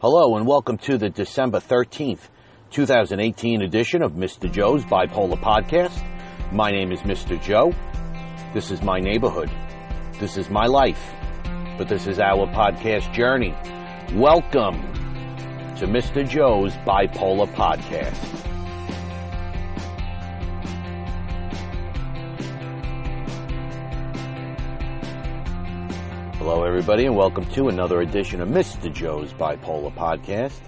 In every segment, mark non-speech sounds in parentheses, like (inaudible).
Hello and welcome to the December 13th, 2018 edition of Mr. Joe's Bipolar Podcast. My name is Mr. Joe. This is my neighborhood. This is my life. But this is our podcast journey. Welcome to Mr. Joe's Bipolar Podcast. Everybody, and welcome to another edition of Mr. Joe's Bipolar Podcast.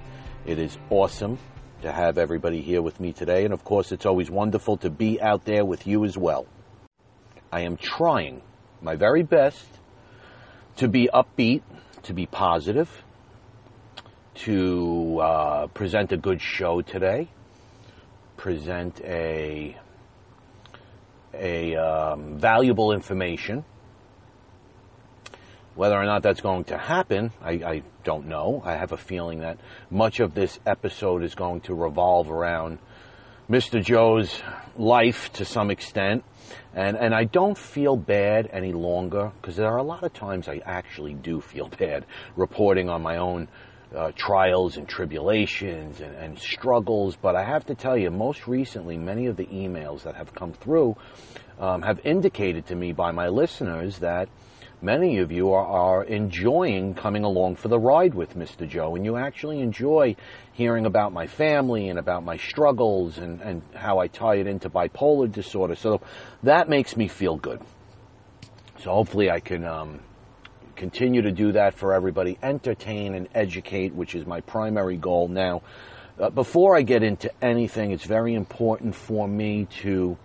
It is awesome to have everybody here with me today, and of course, it's always wonderful to be out there with you as well. I am trying my very best to be upbeat, to be positive, to uh, present a good show today, present a a um, valuable information whether or not that's going to happen, I, I, don't know. I have a feeling that much of this episode is going to revolve around Mr. Joe's life to some extent. And, and I don't feel bad any longer because there are a lot of times I actually do feel (laughs) bad reporting on my own uh, trials and tribulations and, and, struggles. But I have to tell you, most recently, many of the emails that have come through um, have indicated to me by my listeners that many of you are, are, enjoying coming along for the ride with Mr. Joe, and you actually enjoy hearing about my family and about my struggles and, and how I tie it into bipolar disorder. So that makes me feel good. So hopefully I can um, continue to do that for everybody, entertain and educate, which is my primary goal now. Uh, before I get into anything, it's very important for me to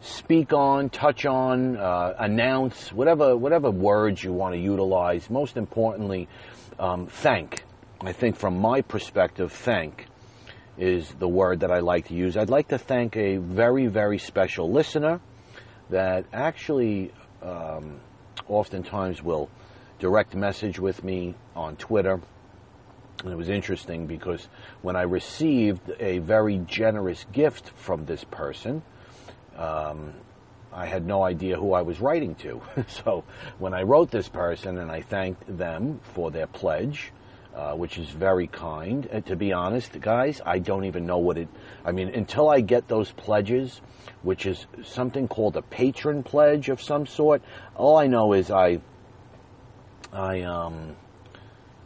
speak on, touch on, uh, announce, whatever whatever words you want to utilize. Most importantly, um, thank. I think from my perspective, thank is the word that I like to use. I'd like to thank a very very special listener that actually um, oftentimes will direct message with me on Twitter. And it was interesting because when I received a very generous gift from this person, um, I had no idea who I was writing to. (laughs) so when I wrote this person and I thanked them for their pledge, uh, which is very kind. And to be honest, guys, I don't even know what it. I mean, until I get those pledges, which is something called a Patreon pledge of some sort. All I know is I, I um,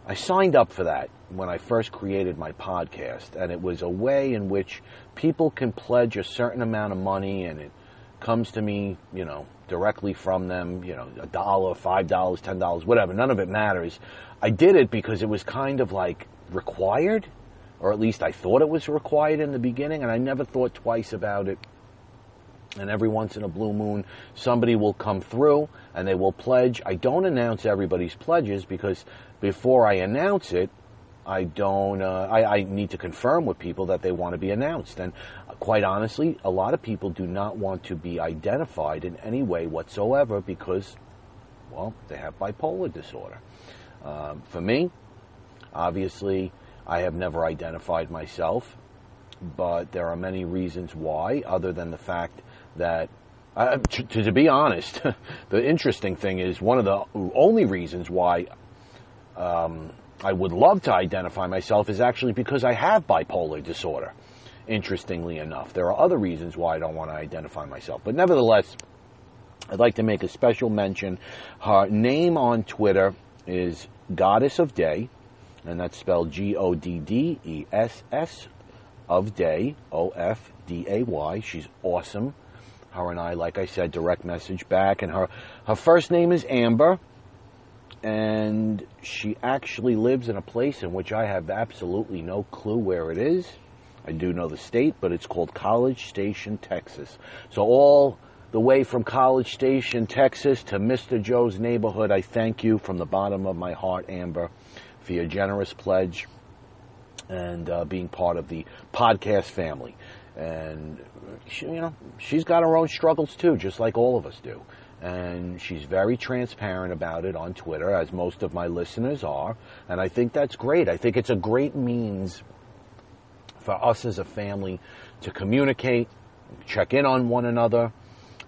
I signed up for that when I first created my podcast, and it was a way in which people can pledge a certain amount of money, and it comes to me, you know, directly from them, you know, a dollar, five dollars, ten dollars, whatever. None of it matters. I did it because it was kind of like required, or at least I thought it was required in the beginning, and I never thought twice about it. And every once in a blue moon, somebody will come through and they will pledge. I don't announce everybody's pledges because before I announce it, I don't. Uh, I, I, need to confirm with people that they want to be announced, and quite honestly, a lot of people do not want to be identified in any way whatsoever because, well, they have bipolar disorder. Um, for me, obviously, I have never identified myself, but there are many reasons why, other than the fact that uh, to, to, be honest, (laughs) the interesting thing is one of the only reasons why um, I would love to identify myself is actually because I have bipolar disorder. Interestingly enough, there are other reasons why I don't want to identify myself, but nevertheless, I'd like to make a special mention. Her name on Twitter is Goddess of Day, and that's spelled G O D D E S S of Day, O F D A Y. She's awesome. Her and I, like I said, direct message back, and her her first name is Amber and she actually lives in a place in which I have absolutely no clue where it is. I do know the state, but it's called College Station, Texas. So all the way from College Station, Texas to Mr. Joe's neighborhood, I thank you from the bottom of my heart, Amber, for your generous pledge and uh, being part of the podcast family. And she, you know, she's got her own struggles too, just like all of us do and she's very transparent about it on Twitter, as most of my listeners are. And I think that's great. I think it's a great means for us as a family to communicate, check in on one another,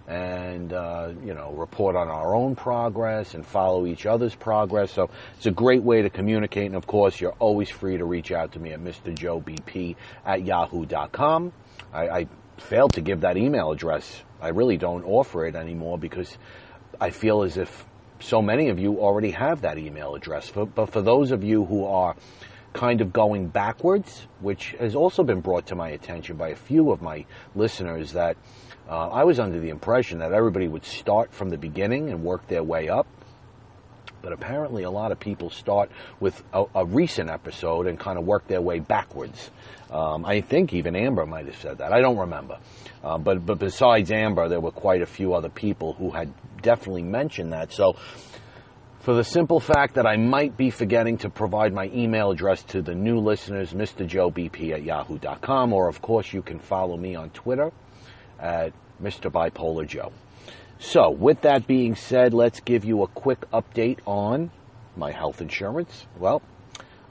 and uh, you know report on our own progress and follow each other's progress. So it's a great way to communicate. And of course, you're always free to reach out to me at mrjoebp at yahoo.com. I, I failed to give that email address. I really don't offer it anymore because I feel as if so many of you already have that email address. But for those of you who are kind of going backwards, which has also been brought to my attention by a few of my listeners, that uh, I was under the impression that everybody would start from the beginning and work their way up. But apparently, a lot of people start with a, a recent episode and kind of work their way backwards. Um, I think even Amber might have said that. I don't remember. Uh, but but besides Amber, there were quite a few other people who had definitely mentioned that. So for the simple fact that I might be forgetting to provide my email address to the new listeners, MrJoeBP at yahoo.com, or of course you can follow me on Twitter at Mr. Bipolar Joe. So, with that being said, let's give you a quick update on my health insurance. Well,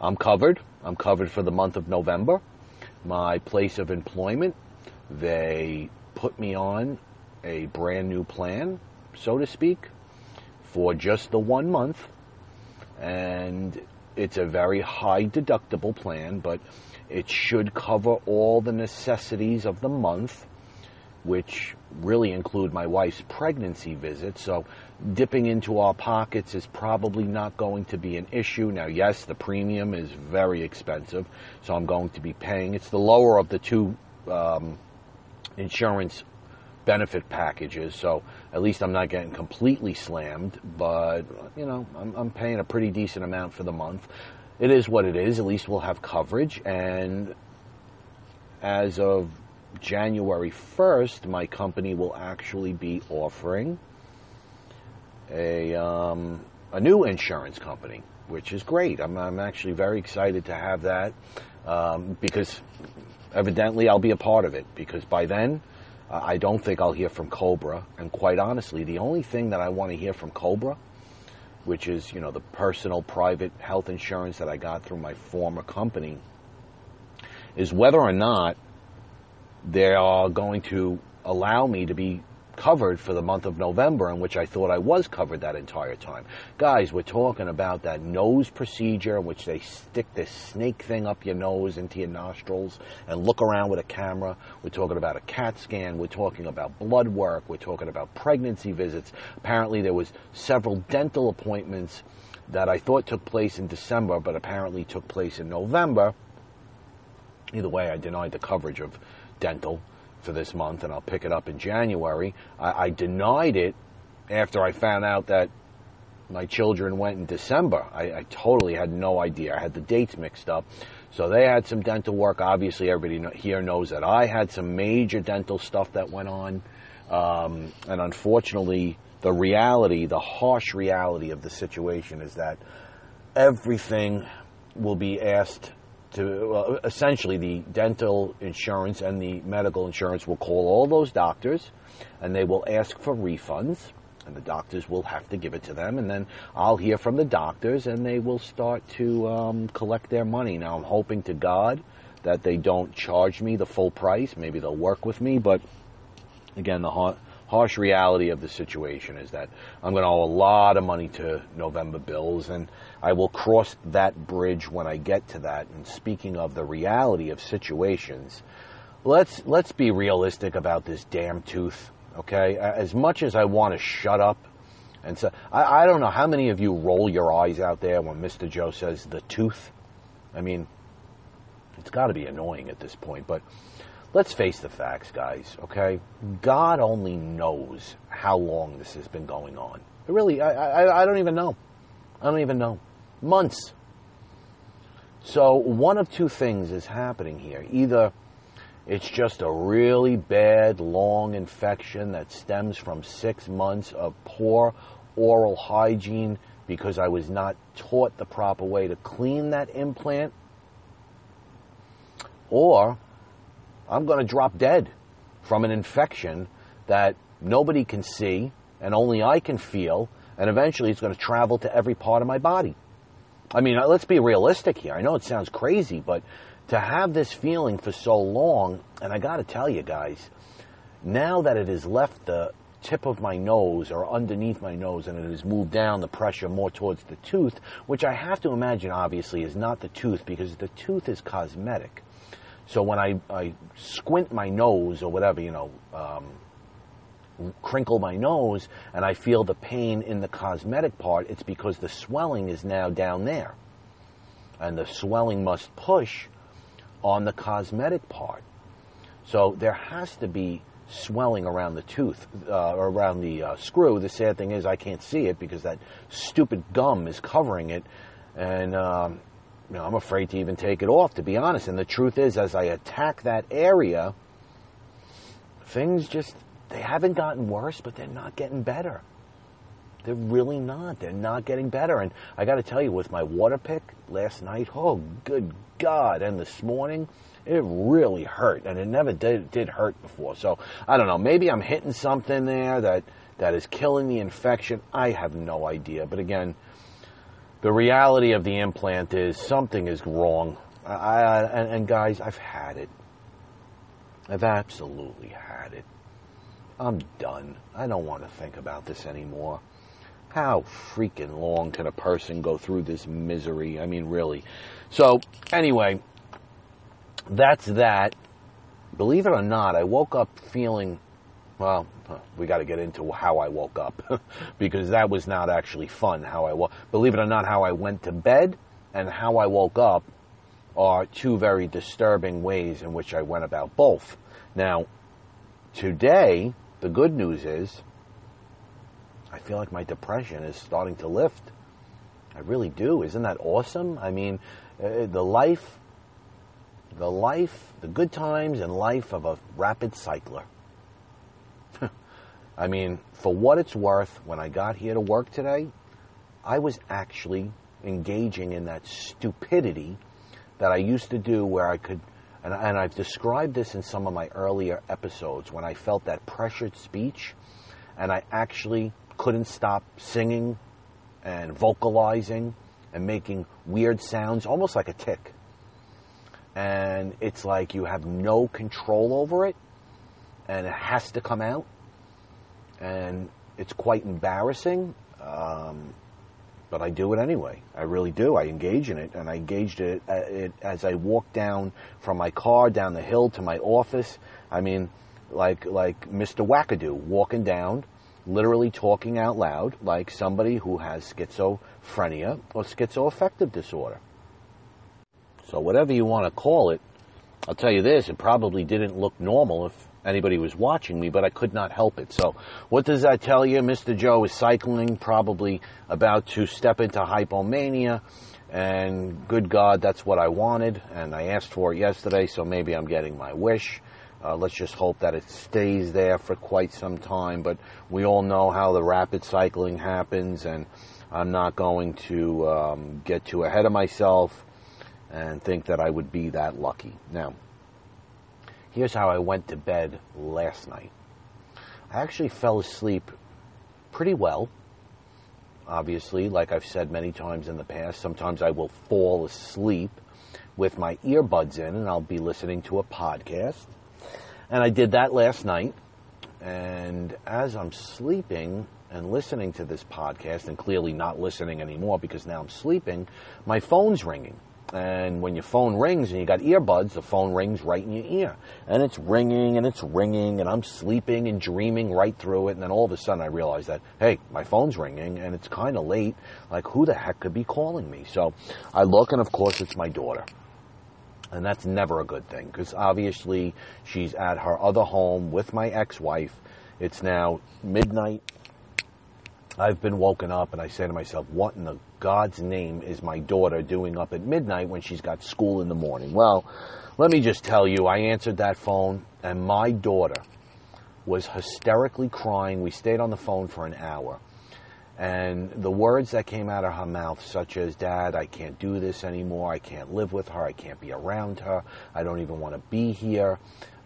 I'm covered. I'm covered for the month of November. My place of employment, they put me on a brand new plan, so to speak, for just the one month. And it's a very high deductible plan, but it should cover all the necessities of the month which really include my wife's pregnancy visit. So dipping into our pockets is probably not going to be an issue. Now, yes, the premium is very expensive, so I'm going to be paying. It's the lower of the two um, insurance benefit packages, so at least I'm not getting completely slammed. But you know, I'm, I'm paying a pretty decent amount for the month. It is what it is. At least we'll have coverage, and as of January 1st, my company will actually be offering a, um, a new insurance company, which is great. I'm, I'm actually very excited to have that um, because evidently I'll be a part of it because by then uh, I don't think I'll hear from Cobra. And quite honestly, the only thing that I want to hear from Cobra, which is, you know, the personal private health insurance that I got through my former company, is whether or not they are going to allow me to be covered for the month of November, in which I thought I was covered that entire time. Guys, we're talking about that nose procedure in which they stick this snake thing up your nose into your nostrils and look around with a camera. We're talking about a CAT scan. We're talking about blood work. We're talking about pregnancy visits. Apparently, there was several dental appointments that I thought took place in December, but apparently took place in November. Either way, I denied the coverage of dental for this month, and I'll pick it up in January. I, I denied it after I found out that my children went in December. I, I, totally had no idea. I had the dates mixed up. So they had some dental work. Obviously, everybody here knows that I had some major dental stuff that went on. Um, and unfortunately, the reality, the harsh reality of the situation is that everything will be asked to essentially the dental insurance and the medical insurance will call all those doctors and they will ask for refunds and the doctors will have to give it to them and then I'll hear from the doctors and they will start to um, collect their money. Now I'm hoping to God that they don't charge me the full price. Maybe they'll work with me, but again, the harsh reality of the situation is that I'm going to owe a lot of money to November bills, and I will cross that bridge when I get to that. And speaking of the reality of situations, let's let's be realistic about this damn tooth. Okay, as much as I want to shut up, and so I, I don't know how many of you roll your eyes out there when Mr. Joe says the tooth. I mean, it's got to be annoying at this point, but let's face the facts, guys, okay? God only knows how long this has been going on. Really, I, I, I don't even know. I don't even know. Months. So, one of two things is happening here. Either it's just a really bad, long infection that stems from six months of poor oral hygiene because I was not taught the proper way to clean that implant, or I'm going to drop dead from an infection that nobody can see and only I can feel, and eventually it's going to travel to every part of my body. I mean, uh, let's be realistic here. I know it sounds crazy, but to have this feeling for so long, and I got to tell you guys, now that it has left the tip of my nose or underneath my nose and it has moved down the pressure more towards the tooth, which I have to imagine obviously is not the tooth because the tooth is cosmetic. So when I, I squint my nose or whatever, you know, um, crinkle my nose and I feel the pain in the cosmetic part, it's because the swelling is now down there. And the swelling must push on the cosmetic part. So there has to be swelling around the tooth, uh, or around the uh, screw. The sad thing is I can't see it because that stupid gum is covering it. And, um, you know, I'm afraid to even take it off, to be honest. And the truth is, as I attack that area, things just they haven't gotten worse, but they're not getting better. They're really not. They're not getting better. And I got to tell you, with my water pick last night, oh, good God. And this morning, it really hurt. And it never did, did hurt before. So I don't know. Maybe I'm hitting something there that, that is killing the infection. I have no idea. But again, the reality of the implant is something is wrong. I, I, and, and guys, I've had it. I've absolutely had it. I'm done. I don't want to think about this anymore. How freaking long can a person go through this misery? I mean, really. So, anyway, that's that. Believe it or not, I woke up feeling, well, we got to get into how I woke up (laughs) because that was not actually fun. How I woke, believe it or not, how I went to bed and how I woke up are two very disturbing ways in which I went about both. Now, today, the good news is, I feel like my depression is starting to lift. I really do. Isn't that awesome? I mean, uh, the life, the life, the good times and life of a rapid cycler. (laughs) I mean, for what it's worth, when I got here to work today, I was actually engaging in that stupidity that I used to do where I could and, and I've described this in some of my earlier episodes when I felt that pressured speech and I actually couldn't stop singing and vocalizing and making weird sounds, almost like a tick. And it's like you have no control over it and it has to come out. And it's quite embarrassing. Um, but I do it anyway. I really do. I engage in it, and I engaged it, uh, it as I walked down from my car down the hill to my office. I mean, like like Mr. Wackadoo walking down, literally talking out loud, like somebody who has schizophrenia or schizoaffective disorder. So whatever you want to call it, I'll tell you this: it probably didn't look normal if anybody was watching me, but I could not help it. So, what does that tell you? Mr. Joe is cycling, probably about to step into hypomania, and good God, that's what I wanted, and I asked for it yesterday, so maybe I'm getting my wish. Uh, let's just hope that it stays there for quite some time, but we all know how the rapid cycling happens, and I'm not going to um, get too ahead of myself and think that I would be that lucky. Now, Here's how I went to bed last night. I actually fell asleep pretty well. Obviously, like I've said many times in the past, sometimes I will fall asleep with my earbuds in and I'll be listening to a podcast. And I did that last night. And as I'm sleeping and listening to this podcast, and clearly not listening anymore because now I'm sleeping, my phone's ringing. And when your phone rings and you got earbuds, the phone rings right in your ear. And it's ringing and it's ringing and I'm sleeping and dreaming right through it. And then all of a sudden I realize that, hey, my phone's ringing and it's kind of late. Like who the heck could be calling me? So I look and of course it's my daughter. And that's never a good thing because obviously she's at her other home with my ex-wife. It's now midnight I've been woken up and I say to myself, what in the God's name is my daughter doing up at midnight when she's got school in the morning? Well, let me just tell you, I answered that phone and my daughter was hysterically crying. We stayed on the phone for an hour. And the words that came out of her mouth, such as, Dad, I can't do this anymore. I can't live with her. I can't be around her. I don't even want to be here.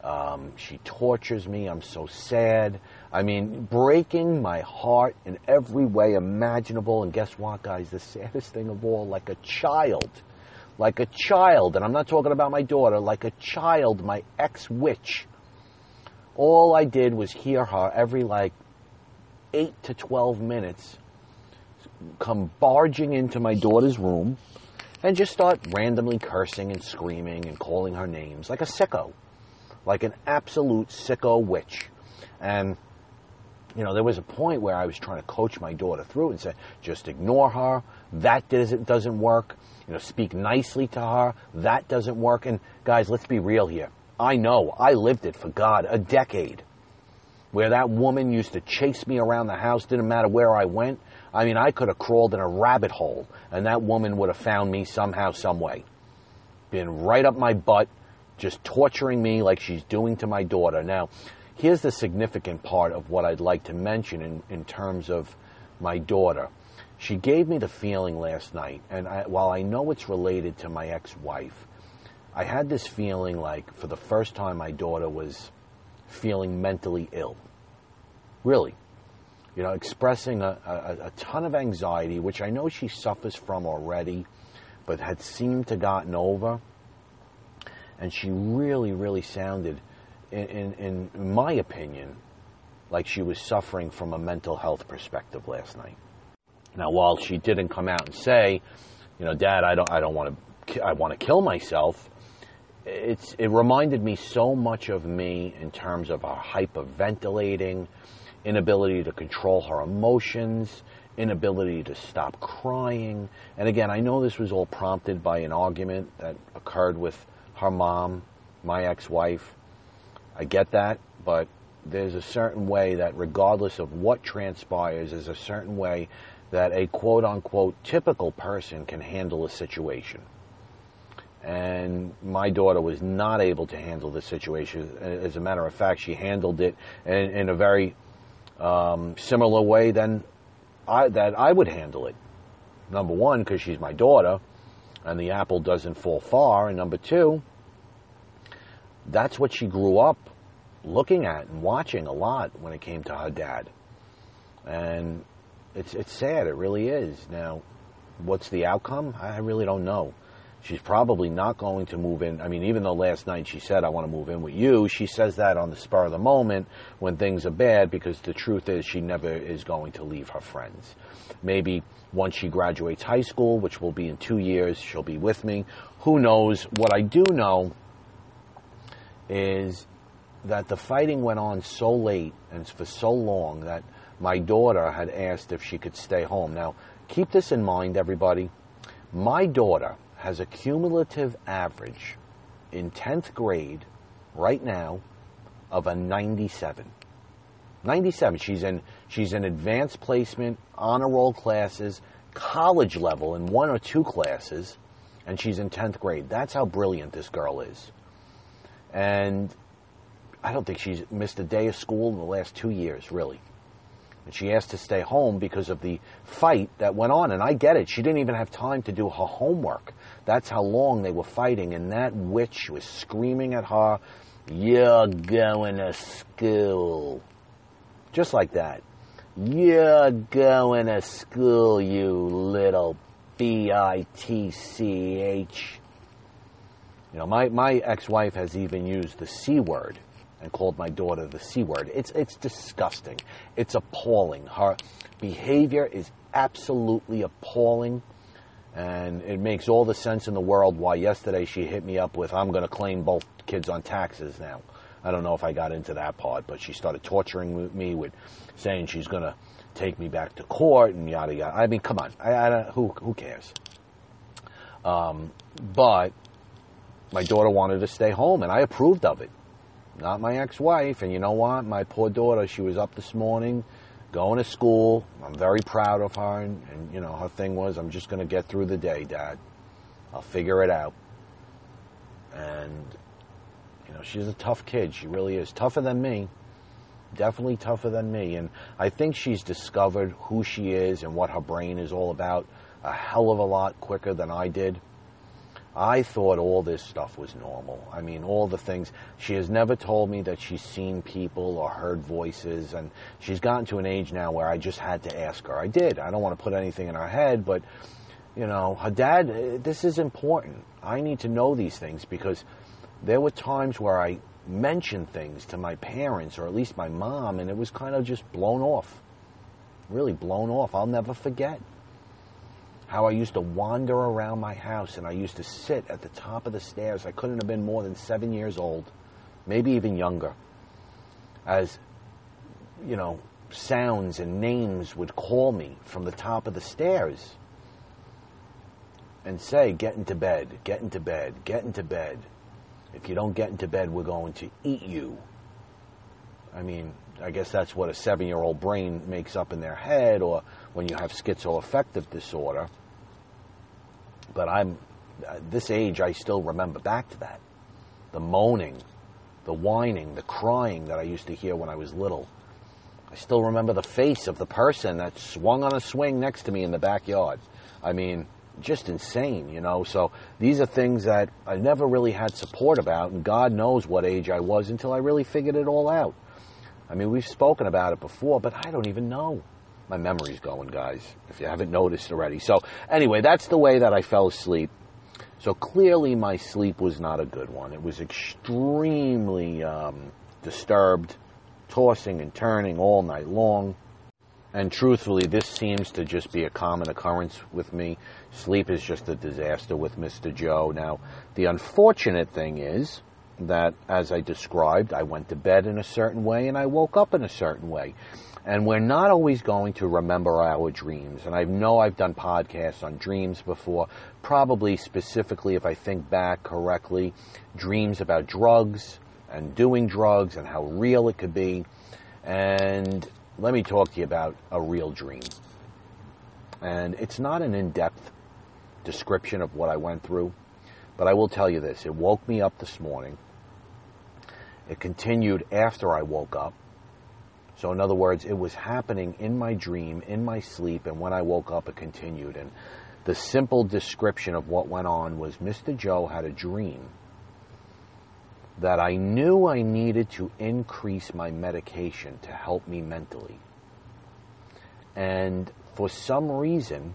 Um, she tortures me. I'm so sad. I mean, breaking my heart in every way imaginable. And guess what, guys? The saddest thing of all, like a child, like a child, and I'm not talking about my daughter, like a child, my ex witch. All I did was hear her every like 8 to 12 minutes come barging into my daughter's room and just start randomly cursing and screaming and calling her names like a sicko, like an absolute sicko witch. And, you know, there was a point where I was trying to coach my daughter through and say, just ignore her. That doesn't, doesn't work. You know, speak nicely to her. That doesn't work. And guys, let's be real here. I know. I lived it for God a decade where that woman used to chase me around the house, didn't matter where I went. I mean, I could have crawled in a rabbit hole and that woman would have found me somehow, some way. Been right up my butt, just torturing me like she's doing to my daughter. Now, here's the significant part of what I'd like to mention in, in terms of my daughter. She gave me the feeling last night, and I, while I know it's related to my ex wife, I had this feeling like for the first time my daughter was feeling mentally ill. Really you know, expressing a, a, a, ton of anxiety, which I know she suffers from already, but had seemed to gotten over. And she really, really sounded, in, in, my opinion, like she was suffering from a mental health perspective last night. Now, while she didn't come out and say, you know, Dad, I don't, I don't want to, I want to kill myself. It's, it reminded me so much of me in terms of her hyperventilating, inability to control her emotions, inability to stop crying. And again, I know this was all prompted by an argument that occurred with her mom, my ex wife. I get that, but there's a certain way that, regardless of what transpires, there's a certain way that a quote unquote typical person can handle a situation. And my daughter was not able to handle the situation. As a matter of fact, she handled it in, in a very um, similar way than I, that I would handle it. Number one, because she's my daughter, and the apple doesn't fall far. And number two, that's what she grew up looking at and watching a lot when it came to her dad. And it's it's sad. It really is. Now, what's the outcome? I really don't know. She's probably not going to move in. I mean, even though last night she said, I want to move in with you, she says that on the spur of the moment when things are bad because the truth is she never is going to leave her friends. Maybe once she graduates high school, which will be in two years, she'll be with me. Who knows? What I do know is that the fighting went on so late and for so long that my daughter had asked if she could stay home. Now, keep this in mind, everybody. My daughter has a cumulative average in 10th grade right now of a 97. 97. She's in she's in advanced placement, honor roll classes, college level in one or two classes, and she's in 10th grade. That's how brilliant this girl is. And I don't think she's missed a day of school in the last 2 years, really. And she asked to stay home because of the fight that went on. And I get it. She didn't even have time to do her homework. That's how long they were fighting. And that witch was screaming at her, You're going to school. Just like that. You're going to school, you little B I T C H. You know, my, my ex wife has even used the C word and called my daughter the C word. It's, it's disgusting. It's appalling. Her behavior is absolutely appalling. And it makes all the sense in the world why yesterday she hit me up with, I'm going to claim both kids on taxes now. I don't know if I got into that part, but she started torturing me with saying she's going to take me back to court and yada yada. I mean, come on. I, I who, who cares? Um, but my daughter wanted to stay home, and I approved of it not my ex-wife. And you know what? My poor daughter, she was up this morning going to school. I'm very proud of her. And, and you know, her thing was, I'm just going to get through the day, Dad. I'll figure it out. And, you know, she's a tough kid. She really is. Tougher than me. Definitely tougher than me. And I think she's discovered who she is and what her brain is all about a hell of a lot quicker than I did. I thought all this stuff was normal. I mean, all the things. She has never told me that she's seen people or heard voices, and she's gotten to an age now where I just had to ask her. I did. I don't want to put anything in her head, but, you know, her dad, uh, this is important. I need to know these things because there were times where I mentioned things to my parents, or at least my mom, and it was kind of just blown off. really blown off. I'll never forget how I used to wander around my house and I used to sit at the top of the stairs. I couldn't have been more than seven years old, maybe even younger, as, you know, sounds and names would call me from the top of the stairs and say, Get into bed, get into bed, get into bed. If you don't get into bed, we're going to eat you. I mean, I guess that's what a seven year old brain makes up in their head, or when you have schizoaffective disorder. But I'm, at this age, I still remember back to that. The moaning, the whining, the crying that I used to hear when I was little. I still remember the face of the person that swung on a swing next to me in the backyard. I mean, just insane, you know. So these are things that I never really had support about, and God knows what age I was until I really figured it all out. I mean, we've spoken about it before, but I don't even know my memory's going, guys, if you haven't noticed already. So, anyway, that's the way that I fell asleep. So, clearly, my sleep was not a good one. It was extremely um, disturbed, tossing and turning all night long. And truthfully, this seems to just be a common occurrence with me. Sleep is just a disaster with Mr. Joe. Now, the unfortunate thing is that, as I described, I went to bed in a certain way and I woke up in a certain way. And we're not always going to remember our dreams. And I know I've done podcasts on dreams before, probably specifically, if I think back correctly, dreams about drugs and doing drugs and how real it could be. And let me talk to you about a real dream. And it's not an in depth description of what I went through, but I will tell you this it woke me up this morning. It continued after I woke up. So, in other words, it was happening in my dream, in my sleep, and when I woke up, it continued. And the simple description of what went on was Mr. Joe had a dream that I knew I needed to increase my medication to help me mentally. And for some reason,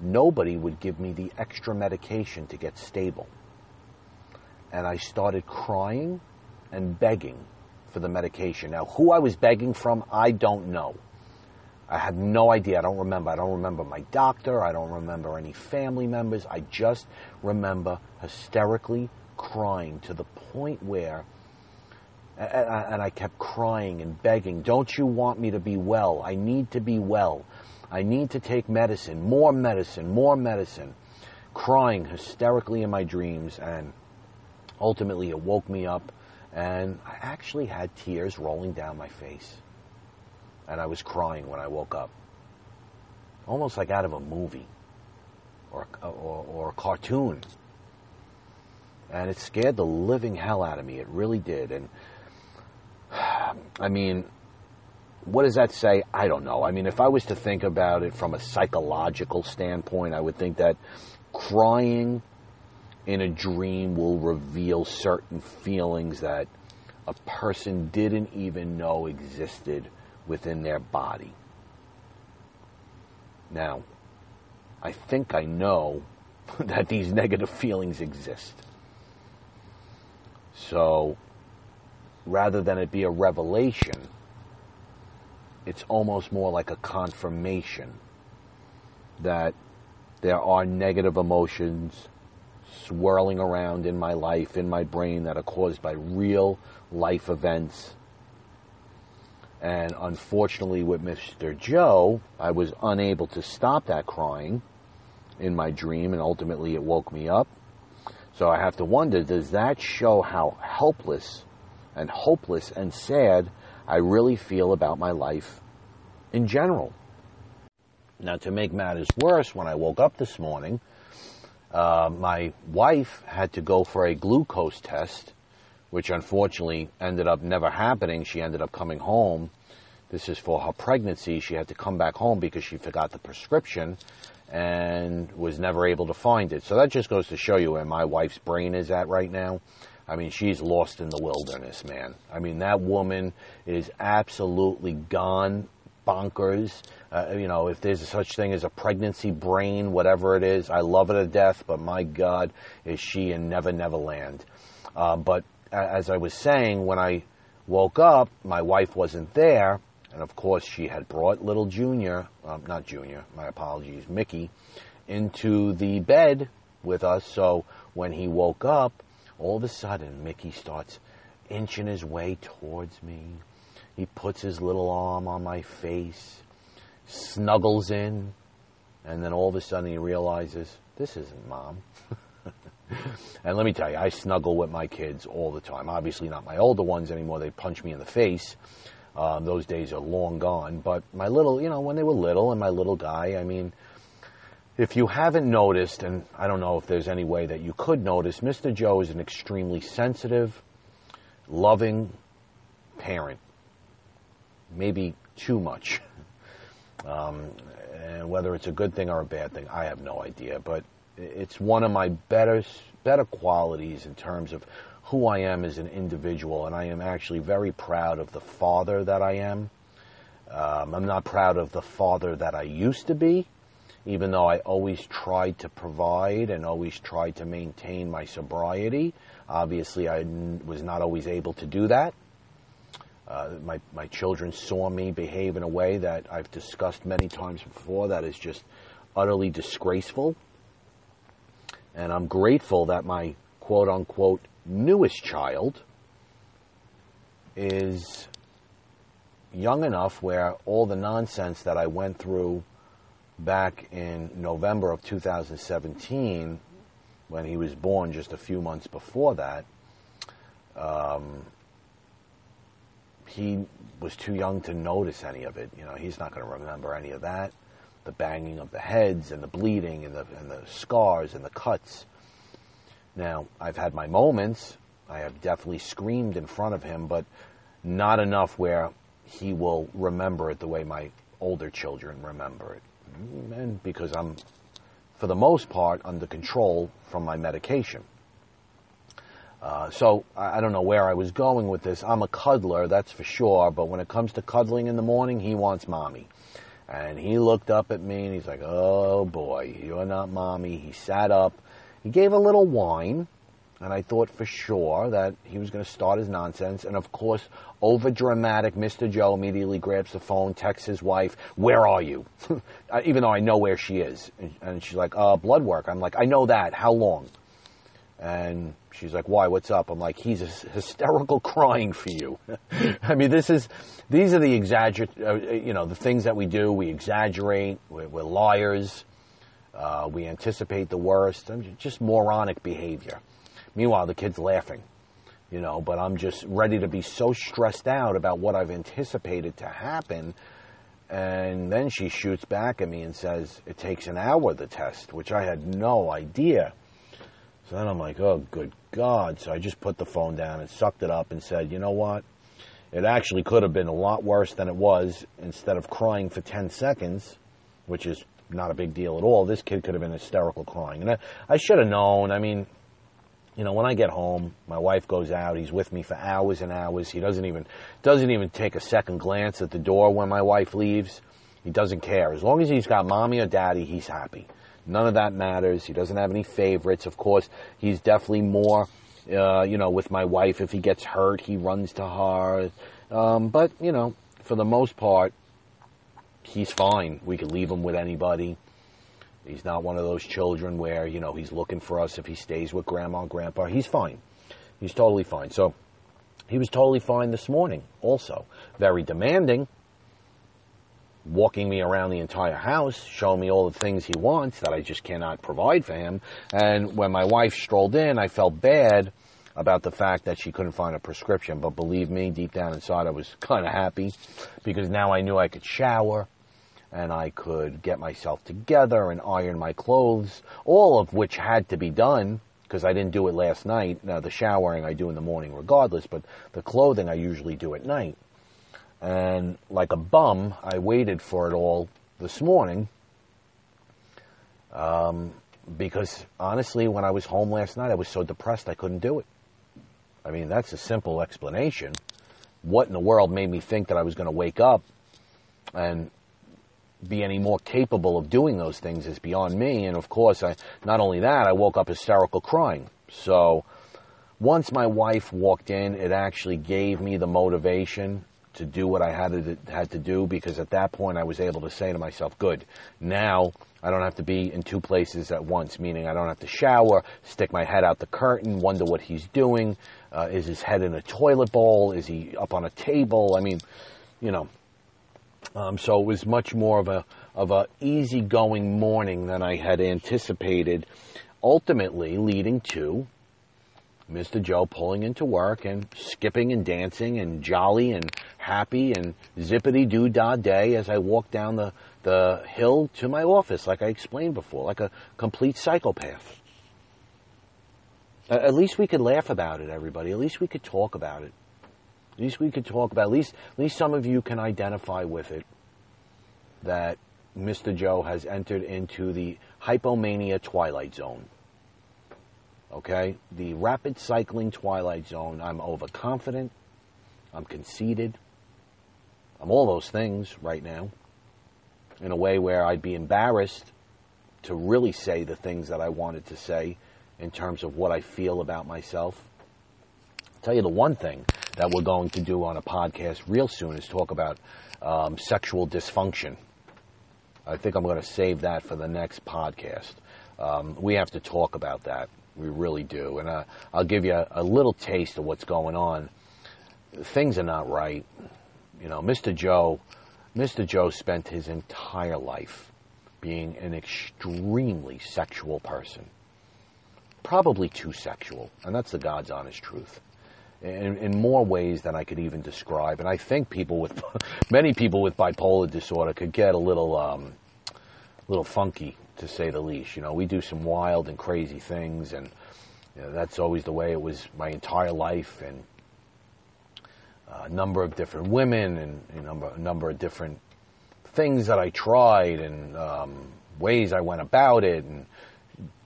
nobody would give me the extra medication to get stable. And I started crying and begging for the medication. Now, who I was begging from, I don't know. I had no idea. I don't remember. I don't remember my doctor. I don't remember any family members. I just remember hysterically crying to the point where, and I kept crying and begging, Don't you want me to be well? I need to be well. I need to take medicine, more medicine, more medicine. Crying hysterically in my dreams, and ultimately it woke me up and I actually had tears rolling down my face. And I was crying when I woke up. Almost like out of a movie or, or, or a cartoon. And it scared the living hell out of me. It really did. And (sighs) I mean, what does that say? I don't know. I mean, if I was to think about it from a psychological standpoint, I would think that crying in a dream will reveal certain feelings that a person didn't even know existed within their body. Now, I think I know (laughs) that these negative feelings exist. So, rather than it be a revelation, it's almost more like a confirmation that there are negative emotions swirling around in my life, in my brain, that are caused by real life events. And unfortunately, with Mr. Joe, I was unable to stop that crying in my dream, and ultimately it woke me up. So I have to wonder does that show how helpless and hopeless and sad I really feel about my life in general? Now, to make matters worse, when I woke up this morning, uh, my wife had to go for a glucose test, which unfortunately ended up never happening. She ended up coming home. This is for her pregnancy. She had to come back home because she forgot the prescription and was never able to find it. So that just goes to show you where my wife's brain is at right now. I mean, she's lost in the wilderness, man. I mean, that woman is absolutely gone bonkers. Uh, you know, if there's such thing as a pregnancy brain, whatever it is, I love her to death, but my God, is she in Never Never Land. Uh, but as I was saying, when I woke up, my wife wasn't there, And of course, she had brought little Junior, um, not Junior, my apologies, Mickey, into the bed with us. So when he woke up, all of a sudden, Mickey starts inching his way towards me. He puts his little arm on my face, snuggles in, and then all of a sudden he realizes, this isn't mom. (laughs) and let me tell you, I snuggle with my kids all the time. Obviously, not my older ones anymore. They punch me in the face. Um, those days are long gone. But my little, you know, when they were little and my little guy, I mean, if you haven't noticed, and I don't know if there's any way that you could notice, Mr. Joe is an extremely sensitive, loving parent. Maybe too much. Um, and whether it's a good thing or a bad thing, I have no idea. But it's one of my better better qualities in terms of who I am as an individual, and I am actually very proud of the father that I am. Um, I'm not proud of the father that I used to be, even though I always tried to provide and always tried to maintain my sobriety. Obviously, I was not always able to do that. Uh, my, my children saw me behave in a way that I've discussed many times before that is just utterly disgraceful. And I'm grateful that my quote unquote newest child is young enough where all the nonsense that I went through back in November of 2017, when he was born just a few months before that, um, he was too young to notice any of it. You know, he's not going to remember any of that. The banging of the heads and the bleeding and the, and the scars and the cuts. Now, I've had my moments. I have definitely screamed in front of him, but not enough where he will remember it the way my older children remember it. And because I'm, for the most part, under control from my medication. Uh, so I, don't know where I was going with this. I'm a cuddler, that's for sure, but when it comes to cuddling in the morning, he wants mommy. And he looked up at me and he's like, oh boy, you're not mommy. He sat up he gave a little whine, and I thought for sure that he was going to start his nonsense. And of course, over dramatic, Mr. Joe immediately grabs the phone, texts his wife, "Where are you?" (laughs) Uh, even though I know where she is, and she's like, "Uh, blood work." I'm like, "I know that. How long?" And she's like, "Why? What's up?" I'm like, "He's hysterical crying for you." (laughs) I mean, this is these are the exaggerate, uh, you know, the things that we do. We exaggerate. We're, we're liars. Uh, we anticipate the worst. just moronic behavior. Meanwhile, the kid's laughing, you know, but I'm just ready to be so stressed out about what I've anticipated to happen. And then she shoots back at me and says, it takes an hour, the test, which I had no idea. So then I'm like, oh, good God. So I just put the phone down and sucked it up and said, you know what? It actually could have been a lot worse than it was instead of crying for 10 seconds, which is not a big deal at all. This kid could have been hysterical crying. And I, I should have known. I mean, you know, when I get home, my wife goes out. He's with me for hours and hours. He doesn't even doesn't even take a second glance at the door when my wife leaves. He doesn't care. As long as he's got mommy or daddy, he's happy. None of that matters. He doesn't have any favorites. Of course, he's definitely more, uh, you know, with my wife. If he gets hurt, he runs to her. Um, but you know, for the most part, he's fine. We could leave him with anybody. He's not one of those children where, you know, he's looking for us if he stays with grandma and grandpa. He's fine. He's totally fine. So he was totally fine this morning also. Very demanding, walking me around the entire house, showing me all the things he wants that I just cannot provide for him. And when my wife strolled in, I felt bad about the fact that she couldn't find a prescription. But believe me, deep down inside, I was (laughs) kind of happy because now I knew I could shower and I could get myself together and iron my clothes, all of which had to be done because I didn't do it last night. Now, the showering I do in the morning regardless, but the clothing I usually do at night. And like a bum, I waited for it all this morning um, because honestly, when I was home last night, I was so depressed I couldn't do it. I mean, that's a simple explanation. What in the world made me think that I was going to wake up and be any more capable of doing those things is beyond me. And of course, I, not only that, I woke up hysterical crying. So once my wife walked in, it actually gave me the motivation to do what I had to had to do because at that point I was able to say to myself, "Good, now I don't have to be in two places at once." Meaning I don't have to shower, stick my head out the curtain, wonder what he's doing. Uh, is his head in a toilet bowl? Is he up on a table? I mean, you know. Um, so it was much more of a of a easygoing morning than I had anticipated. Ultimately, leading to Mr. Joe pulling into work and skipping and dancing and jolly and happy and zippity doo dah day as I walked down the, the hill to my office, like I explained before, like a complete psychopath. At least we could laugh about it, everybody. At least we could talk about it. At least we could talk about. At least, at least some of you can identify with it that Mr. Joe has entered into the hypomania twilight zone. Okay? The rapid cycling twilight zone. I'm overconfident. I'm conceited. I'm all those things right now in a way where I'd be embarrassed to really say the things that I wanted to say in terms of what I feel about myself. I'll tell you the one thing that we're going to do on a podcast real soon is talk about um, sexual dysfunction. I think I'm going to save that for the next podcast. Um, we have to talk about that. We really do. And uh, I'll give you a, a little taste of what's going on. Things are not right. You know, Mr. Joe, Mr. Joe spent his entire life being an extremely sexual person. Probably too sexual. And that's the God's honest truth. In, in, more ways than I could even describe. And I think people with, (laughs) many people with bipolar disorder could get a little, um, little funky to say the least. You know, we do some wild and crazy things, and you know, that's always the way it was my entire life, and a number of different women, and a number, a number of different things that I tried, and um, ways I went about it, and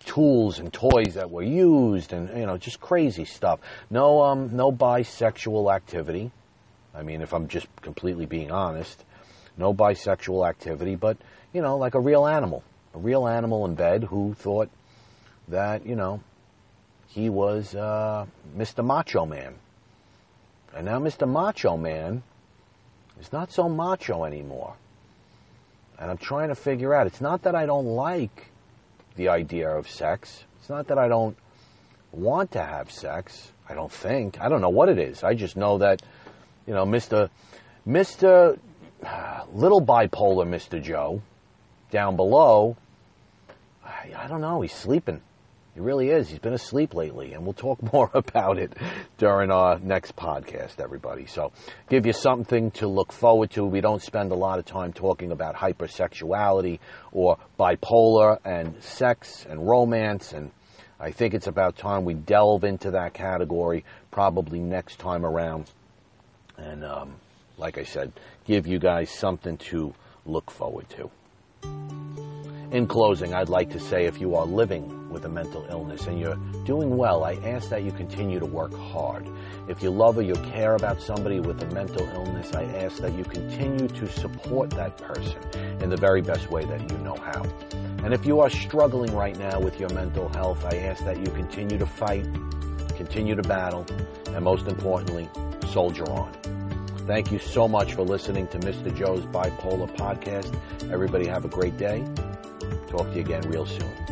tools and toys that were used, and you know, just crazy stuff. No, um, no bisexual activity. I mean, if I'm just completely being honest, no bisexual activity, but you know, like a real animal a real animal in bed who thought that, you know, he was uh, Mr. Macho Man. And now Mr. Macho Man is not so macho anymore. And I'm trying to figure out, it's not that I don't like the idea of sex. It's not that I don't want to have sex. I don't think. I don't know what it is. I just know that, you know, Mr. Mr. (sighs) Little bipolar Mr. Joe down below, I, I don't know, he's sleeping. He really is. He's been asleep lately, and we'll talk (laughs) more about it during our next podcast, everybody. So, give you something to look forward to. We don't spend a lot of time talking about hypersexuality or bipolar and sex and romance, and I think it's about time we delve into that category probably next time around. And, um, like I said, give you guys something to look forward to. In closing, I'd like to say if you are living with a mental illness and you're doing well, I ask that you continue to work hard. If you love or you care about somebody with a mental illness, I ask that you continue to support that person in the very best way that you know how. And if you are struggling right now with your mental health, I ask that you continue to fight, continue to battle, and most importantly, soldier on. Thank you so much for listening to Mr. Joe's Bipolar Podcast. Everybody have a great day. Talk to you again real soon.